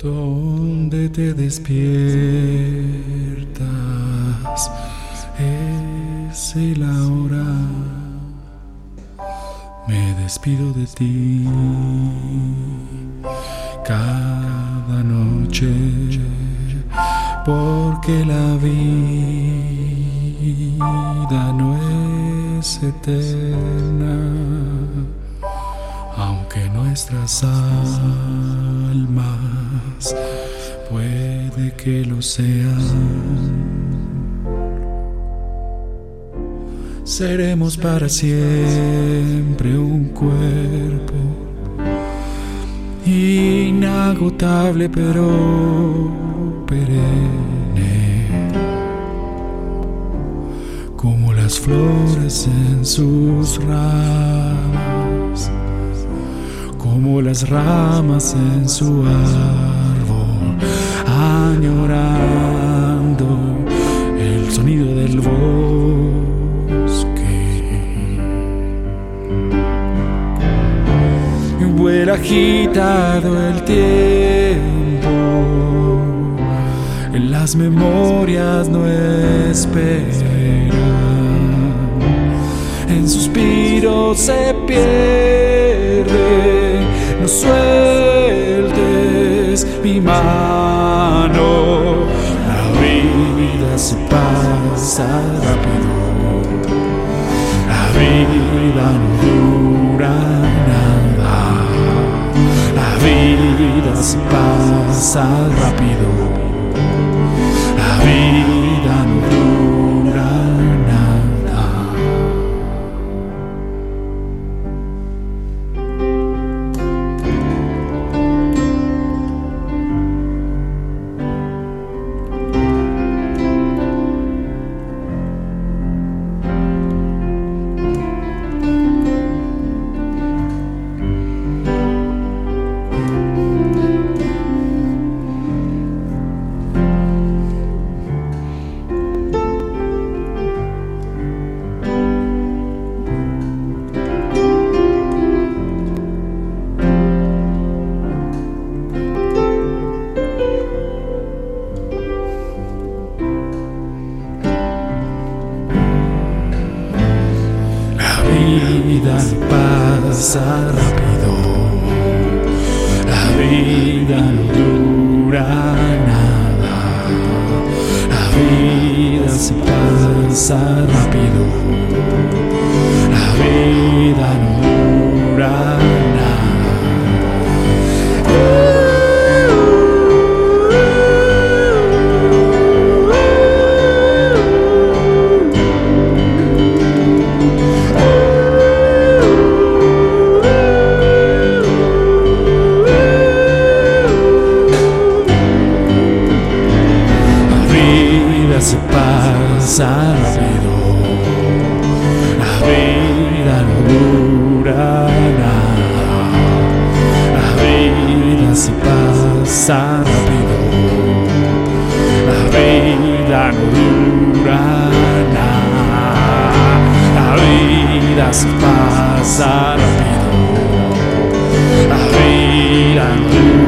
te despiertas, es el ahora. Me despido de ti cada noche porque la vida no es eterna, aunque nuestras almas puede que lo sean. Seremos para siempre un cuerpo inagotable pero perenne, como las flores en sus ramas, como las ramas en su árbol, añorando el sonido del bosque. Vuela agitado el tiempo en las memorias no esperan, en suspiros se pierde, no sueltes mi mano, la vida se pasa rápido, la vida no dura nada, la vida se pasa rápido. Rápido, la vida no dura nada, la vida se pasa rápido, la vida no rápido, la vida no dura nada, la vida se pasa rápido, la vida no dura nada, la vida se pasa rápido, la vida no dura